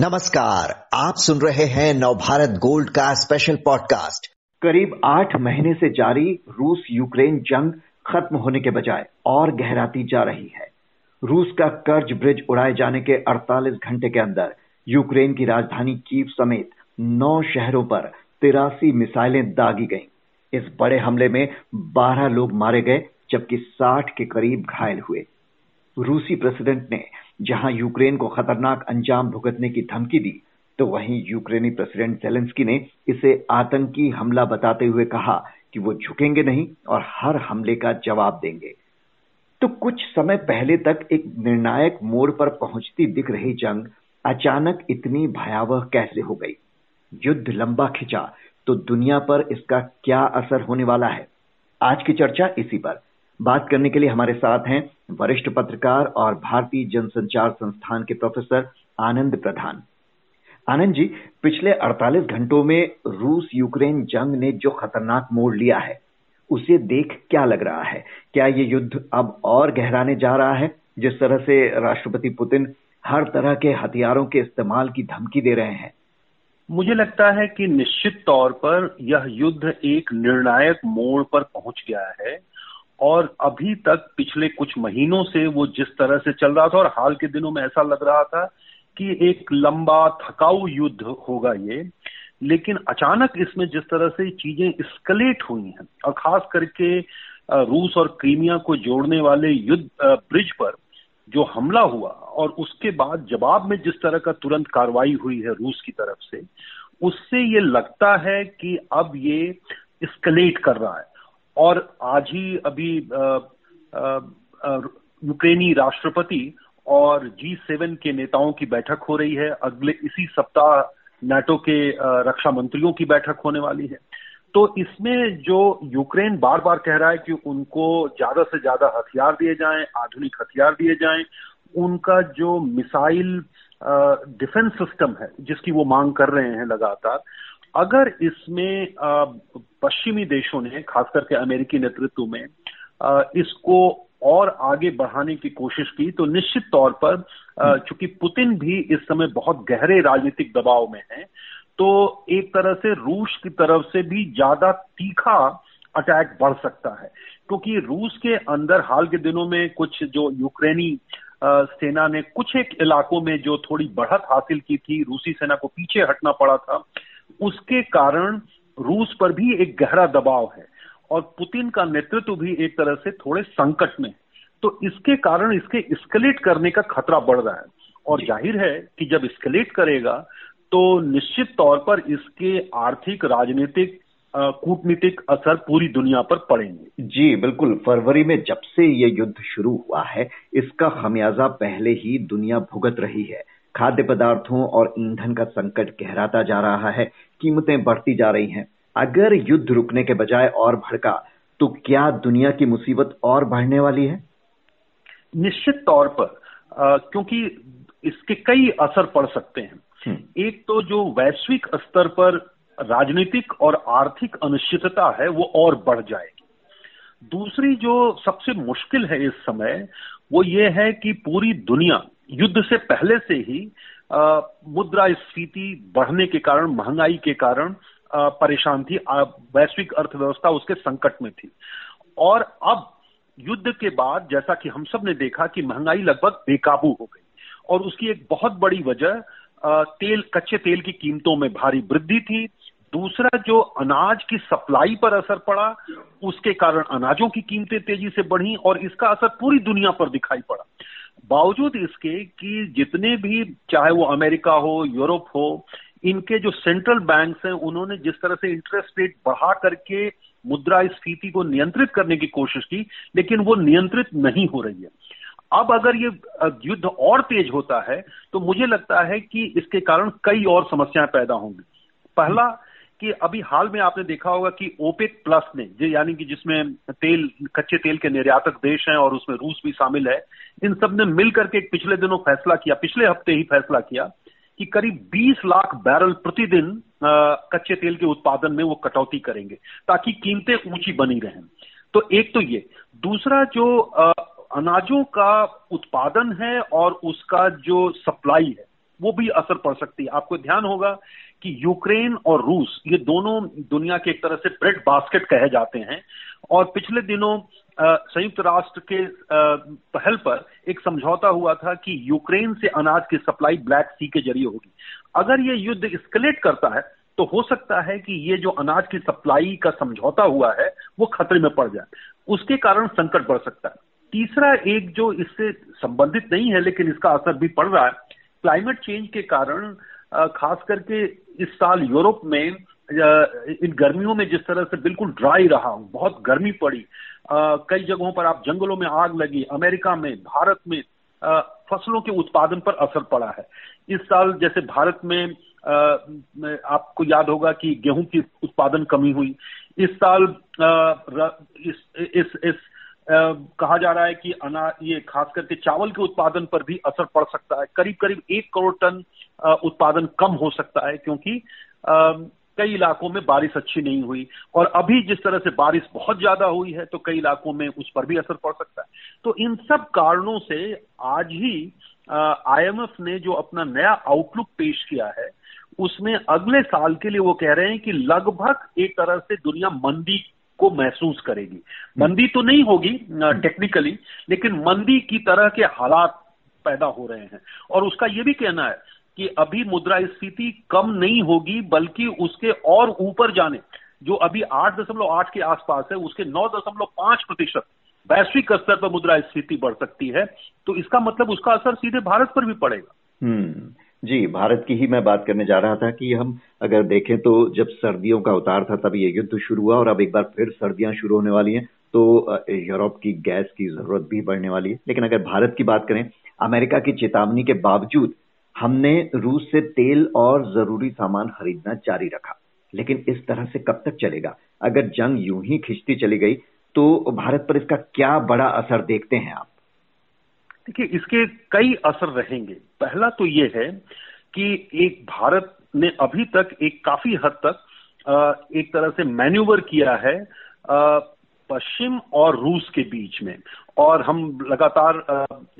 नमस्कार, आप सुन रहे हैं नवभारत गोल्ड का स्पेशल पॉडकास्ट करीब आठ महीने से जारी रूस यूक्रेन जंग खत्म होने के बजाय और गहराती जा रही है। रूस का कर्ज ब्रिज उड़ाए जाने के 48 घंटे के अंदर यूक्रेन की राजधानी कीव समेत नौ शहरों पर तिरासी मिसाइलें दागी गईं। इस बड़े हमले में 12 लोग मारे गए, जबकि 60 के करीब घायल हुए। रूसी प्रेसिडेंट ने जहाँ यूक्रेन को खतरनाक अंजाम भुगतने की धमकी दी तो वहीं यूक्रेनी प्रेसिडेंट जेलेंस्की ने इसे आतंकी हमला बताते हुए कहा कि वो झुकेंगे नहीं और हर हमले का जवाब देंगे। तो कुछ समय पहले तक एक निर्णायक मोड़ पर पहुँचती दिख रही जंग अचानक इतनी भयावह कैसे हो गई? युद्ध लंबा खिंचा तो दुनिया पर इसका क्या असर होने वाला है? आज की चर्चा इसी पर। बात करने के लिए हमारे साथ हैं वरिष्ठ पत्रकार और भारतीय जनसंचार संस्थान के प्रोफेसर आनंद प्रधान। आनंद जी, पिछले 48 घंटों में रूस यूक्रेन जंग ने जो खतरनाक मोड़ लिया है, उसे देख क्या लग रहा है? क्या ये युद्ध अब और गहराने जा रहा है, जिस तरह से राष्ट्रपति पुतिन हर तरह के हथियारों के इस्तेमाल की धमकी दे रहे हैं? मुझे लगता है कि निश्चित तौर पर यह युद्ध एक निर्णायक मोड़ पर पहुँच गया है और अभी तक पिछले कुछ महीनों से वो जिस तरह से चल रहा था, और हाल के दिनों में ऐसा लग रहा था कि एक लंबा थकाऊ युद्ध होगा ये, लेकिन अचानक इसमें जिस तरह से चीज़ें स्कलेट हुई हैं, और खास करके रूस और क्रीमिया को जोड़ने वाले युद्ध ब्रिज पर जो हमला हुआ, और उसके बाद जवाब में जिस तरह का तुरंत कार्रवाई हुई है रूस की तरफ़ से, उससे ये लगता है कि अब ये स्कलेट कर रहा है। और आज ही अभी यूक्रेनी राष्ट्रपति और जी सेवन के नेताओं की बैठक हो रही है। अगले, इसी सप्ताह नाटो के रक्षा मंत्रियों की बैठक होने वाली है। तो इसमें जो यूक्रेन बार बार कह रहा है कि उनको ज़्यादा से ज़्यादा हथियार दिए जाएँ, आधुनिक हथियार दिए जाएँ, उनका जो मिसाइल डिफेंस सिस्टम है, जिसकी वो मांग कर रहे हैं लगातार अगर इसमें पश्चिमी देशों ने खास करके अमेरिकी नेतृत्व में इसको और आगे बढ़ाने की कोशिश की तो निश्चित तौर पर चूँकि पुतिन भी इस समय बहुत गहरे राजनीतिक दबाव में है तो एक तरह से रूस की तरफ़ से भी ज़्यादा तीखा अटैक बढ़ सकता है। क्योंकि रूस के अंदर हाल के दिनों में कुछ जो यूक्रेनी सेना ने कुछ एक इलाकों में जो थोड़ी बढ़त हासिल की थी रूसी सेना को पीछे हटना पड़ा था उसके कारण रूस पर भी एक गहरा दबाव है और पुतिन का नेतृत्व भी एक तरह से थोड़े संकट में तो इसके कारण इसके स्केलेट करने का खतरा बढ़ रहा है। और ज़ाहिर है कि जब स्केलेट करेगा तो निश्चित तौर पर इसके आर्थिक राजनीतिक कूटनीतिक असर पूरी दुनिया पर पड़ेंगे। जी बिल्कुल। फरवरी में जब से ये युद्ध शुरू हुआ है इसका खमियाजा पहले ही दुनिया भुगत रही है। खाद्य पदार्थों और ईंधन का संकट गहराता जा रहा है कीमतें बढ़ती जा रही हैं। अगर युद्ध रुकने के बजाय और भड़का तो क्या दुनिया की मुसीबत और बढ़ने वाली है? निश्चित तौर पर आ, क्योंकि इसके कई असर पड़ सकते हैं। हम्म। एक तो जो वैश्विक स्तर पर राजनीतिक और आर्थिक अनिश्चितता है वो और बढ़ जाएगी। दूसरी जो सबसे मुश्किल है इस समय वो ये है कि पूरी दुनिया युद्ध से पहले से ही मुद्रा स्फीति बढ़ने के कारण, महँगाई के कारण परेशान थी। वैश्विक अर्थव्यवस्था उसके संकट में थी। और अब युद्ध के बाद, जैसा कि हम सबने देखा कि महँगाई लगभग बेकाबू हो गई और उसकी एक बहुत बड़ी वजह तेल, कच्चे तेल की कीमतों में भारी वृद्धि थी। दूसरा, जो अनाज की सप्लाई पर असर पड़ा, उसके कारण अनाजों की कीमतें तेज़ी से बढ़ी और इसका असर पूरी दुनिया पर दिखाई पड़ा। बावजूद इसके कि जितने भी, चाहे वो अमेरिका हो, यूरोप हो, इनके जो सेंट्रल बैंक्स हैं, उन्होंने जिस तरह से इंटरेस्ट रेट बढ़ा करके मुद्रा स्फीति को नियंत्रित करने की कोशिश की, लेकिन वो नियंत्रित नहीं हो रही है। अब अगर ये युद्ध और तेज होता है तो मुझे लगता है कि इसके कारण कई और समस्याएँ पैदा होंगी। पहला कि अभी हाल में आपने देखा होगा कि ओपेक प्लस ने यानी कि जिसमें तेल, कच्चे तेल के निर्यातक देश हैं और उसमें रूस भी शामिल है, इन सबने मिलकर के पिछले दिनों फैसला किया, पिछले हफ़्ते ही फैसला किया कि करीब 20 लाख बैरल प्रतिदिन कच्चे तेल के उत्पादन में वो कटौती करेंगे, ताकि कीमतें ऊँची बनी रहें। तो एक तो ये। दूसरा जो अनाजों का उत्पादन है और उसका जो सप्लाई है, वो भी असर पड़ सकती है। आपको ध्यान होगा कि यूक्रेन और रूस, ये दोनों दुनिया के एक तरह से ब्रेड बास्केट कहे जाते हैं। और पिछले दिनों संयुक्त राष्ट्र के पहल पर एक समझौता हुआ था कि यूक्रेन से अनाज की सप्लाई ब्लैक सी के ज़रिए होगी। अगर ये युद्ध स्केलेट करता है तो हो सकता है कि ये जो अनाज की सप्लाई का समझौता हुआ है, वो खतरे में पड़ जाए। उसके कारण संकट बढ़ सकता है। तीसरा एक जो इससे संबंधित नहीं है, लेकिन इसका असर भी पड़ रहा है क्लाइमेट चेंज के कारण खास करके इस साल यूरोप में इन गर्मियों में जिस तरह से बिल्कुल ड्राई रहा बहुत गर्मी पड़ी। कई जगहों पर आप जंगलों में आग लगी अमेरिका में भारत में फ़सलों के उत्पादन पर असर पड़ा है। इस साल जैसे भारत में आपको याद होगा कि गेहूँ की उत्पादन कमी हुई। इस साल इस इस, इस कहा जा रहा है कि अना, ये खास करके चावल के उत्पादन पर भी असर पड़ सकता है। करीब करीब एक करोड़ टन उत्पादन कम हो सकता है क्योंकि कई इलाकों में बारिश अच्छी नहीं हुई और अभी जिस तरह से बारिश बहुत ज़्यादा हुई है तो कई इलाकों में उस पर भी असर पड़ सकता है। तो इन सब कारणों से आज ही आईएमएफ ने जो अपना नया आउटलुक पेश किया है, उसमें अगले साल के लिए वो कह रहे हैं कि लगभग एक तरह से दुनिया मंदी को महसूस करेगी। मंदी तो नहीं होगी टेक्निकली लेकिन मंदी की तरह के हालात पैदा हो रहे हैं। और उसका यह भी कहना है कि अभी मुद्रा स्फीति कम नहीं होगी बल्कि उसके और ऊपर जाने जो अभी आठ दशमलव आठ के आसपास है उसके नौ दशमलव पाँच प्रतिशत वैश्विक स्तर पर मुद्रा स्फीति बढ़ सकती है। तो इसका मतलब उसका असर सीधे भारत पर भी पड़ेगा। हम्म। जी, भारत की ही मैं बात करने जा रहा था कि हम अगर देखें तो जब सर्दियों का उतार था तब ये युद्ध शुरू हुआ और अब एक बार फिर सर्दियाँ शुरू होने वाली हैं तो यूरोप की गैस की ज़रूरत भी बढ़ने वाली है। लेकिन अगर भारत की बात करें, अमेरिका की चेतावनी के बावजूद हमने रूस से तेल और ज़रूरी सामान खरीदना जारी रखा। लेकिन इस तरह से कब तक चलेगा? अगर जंग यूँ ही खिंचती चली गई तो भारत पर इसका क्या बड़ा असर देखते हैं आप? देखिए, इसके कई असर रहेंगे। पहला तो ये है कि एक भारत ने अभी तक एक काफ़ी हद तक एक तरह से मैन्यूवर किया है पश्चिम और रूस के बीच में। और हम लगातार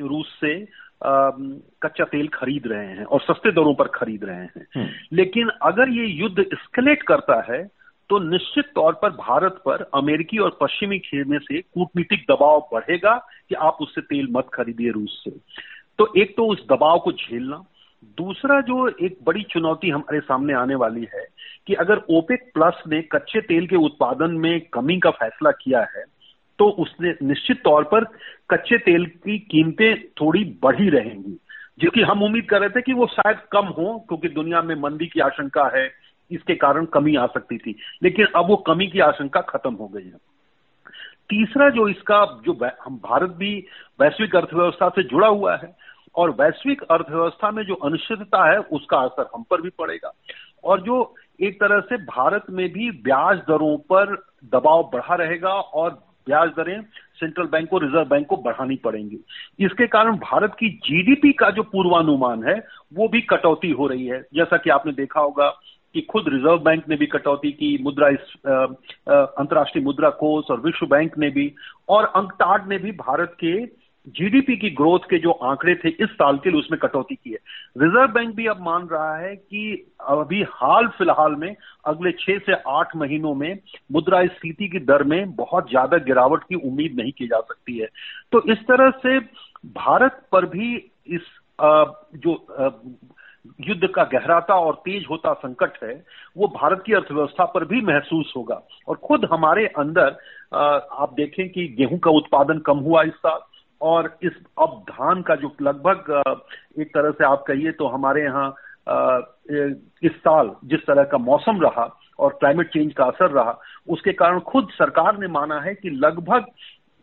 रूस से कच्चा तेल खरीद रहे हैं और सस्ते दरों पर खरीद रहे हैं। हम्म। लेकिन अगर ये युद्ध स्केलेट करता है तो निश्चित तौर पर भारत पर अमेरिकी और पश्चिमी खेमे से कूटनीतिक दबाव बढ़ेगा कि आप उससे तेल मत खरीदिए रूस से। तो एक तो उस दबाव को झेलना, दूसरा जो एक बड़ी चुनौती हमारे सामने आने वाली है कि अगर ओपेक प्लस ने कच्चे तेल के उत्पादन में कमी का फैसला किया है तो उसने निश्चित तौर पर कच्चे तेल की कीमतें थोड़ी बढ़ी रहेंगी। जो कि हम उम्मीद कर रहे थे कि वो शायद कम हो, क्योंकि दुनिया में मंदी की आशंका है, इसके कारण कमी आ सकती थी। लेकिन अब वो कमी की आशंका खत्म हो गई है। तीसरा जो इसका जो हम भारत भी वैश्विक अर्थव्यवस्था से जुड़ा हुआ है और वैश्विक अर्थव्यवस्था में जो अनिश्चितता है, उसका असर हम पर भी पड़ेगा। और जो एक तरह से भारत में भी ब्याज दरों पर दबाव बढ़ा रहेगा और ब्याज दरें सेंट्रल बैंक को रिज़र्व बैंक को बढ़ानी पड़ेंगी। इसके कारण भारत की जीडीपी का जो पूर्वानुमान है, वो भी कटौती हो रही है। जैसा कि आपने देखा होगा कि खुद रिज़र्व बैंक ने भी कटौती की, मुद्रा इस अंतर्राष्ट्रीय मुद्रा कोष और विश्व बैंक ने भी, और अंकटाड ने भी भारत के जीडीपी की ग्रोथ के जो आंकड़े थे इस साल के लिए उसमें कटौती की है। रिज़र्व बैंक भी अब मान रहा है कि अभी हाल फ़िलहाल में अगले छह से आठ महीनों में मुद्रा स्फीति की दर में बहुत ज़्यादा गिरावट की उम्मीद नहीं की जा सकती है। तो इस तरह से भारत पर भी इस जो युद्ध का गहराता और तेज होता संकट है, वो भारत की अर्थव्यवस्था पर भी महसूस होगा। और खुद हमारे अंदर आप देखें कि गेहूँ का उत्पादन कम हुआ इस साल, और इस, अब धान का जो लगभग एक तरह से आप कहिए तो हमारे यहाँ इस साल जिस तरह का मौसम रहा और क्लाइमेट चेंज का असर रहा, उसके कारण खुद सरकार ने माना है कि लगभग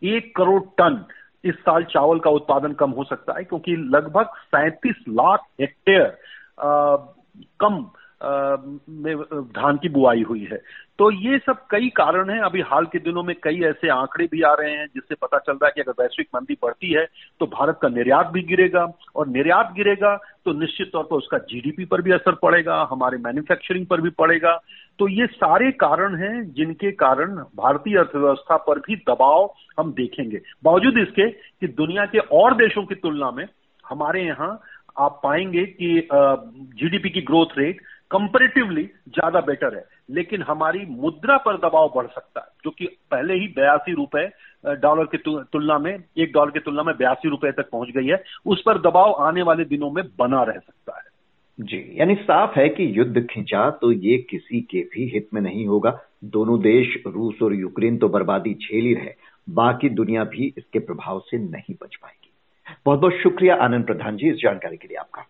एक करोड़ टन इस साल चावल का उत्पादन कम हो सकता है, क्योंकि लगभग सैंतीस लाख हेक्टेयर कम में धान की बुआई हुई है। तो ये सब कई कारण हैं। अभी हाल के दिनों में कई ऐसे आंकड़े भी आ रहे हैं, जिससे पता चल रहा है कि अगर वैश्विक मंदी बढ़ती है तो भारत का निर्यात भी गिरेगा। और निर्यात गिरेगा तो निश्चित तौर पर उसका जीडीपी पर भी असर पड़ेगा, हमारे मैन्युफैक्चरिंग पर भी पड़ेगा। तो ये सारे कारण हैं, जिनके कारण भारतीय अर्थव्यवस्था पर भी दबाव हम देखेंगे। बावजूद इसके कि दुनिया के और देशों की तुलना में हमारे यहाँ आप पाएँगे कि जीडीपी की ग्रोथ रेट कंपेरेटिवली ज़्यादा बेटर है। लेकिन हमारी मुद्रा पर दबाव बढ़ सकता है, जो कि पहले ही बयासी रुपए डॉलर की तुलना में, एक डॉलर की तुलना में बयासी रुपए तक पहुँच गई है। उस पर दबाव आने वाले दिनों में बना रह सकता है। जी, यानी साफ़ है कि युद्ध खिंचा तो ये किसी के भी हित में नहीं होगा। दोनों देश, रूस और यूक्रेन तो बर्बादी झेल रहे बाकी दुनिया भी इसके प्रभाव से नहीं बच पाएगी। बहुत बहुत शुक्रिया आनंद प्रधान जी इस जानकारी के लिए आपका।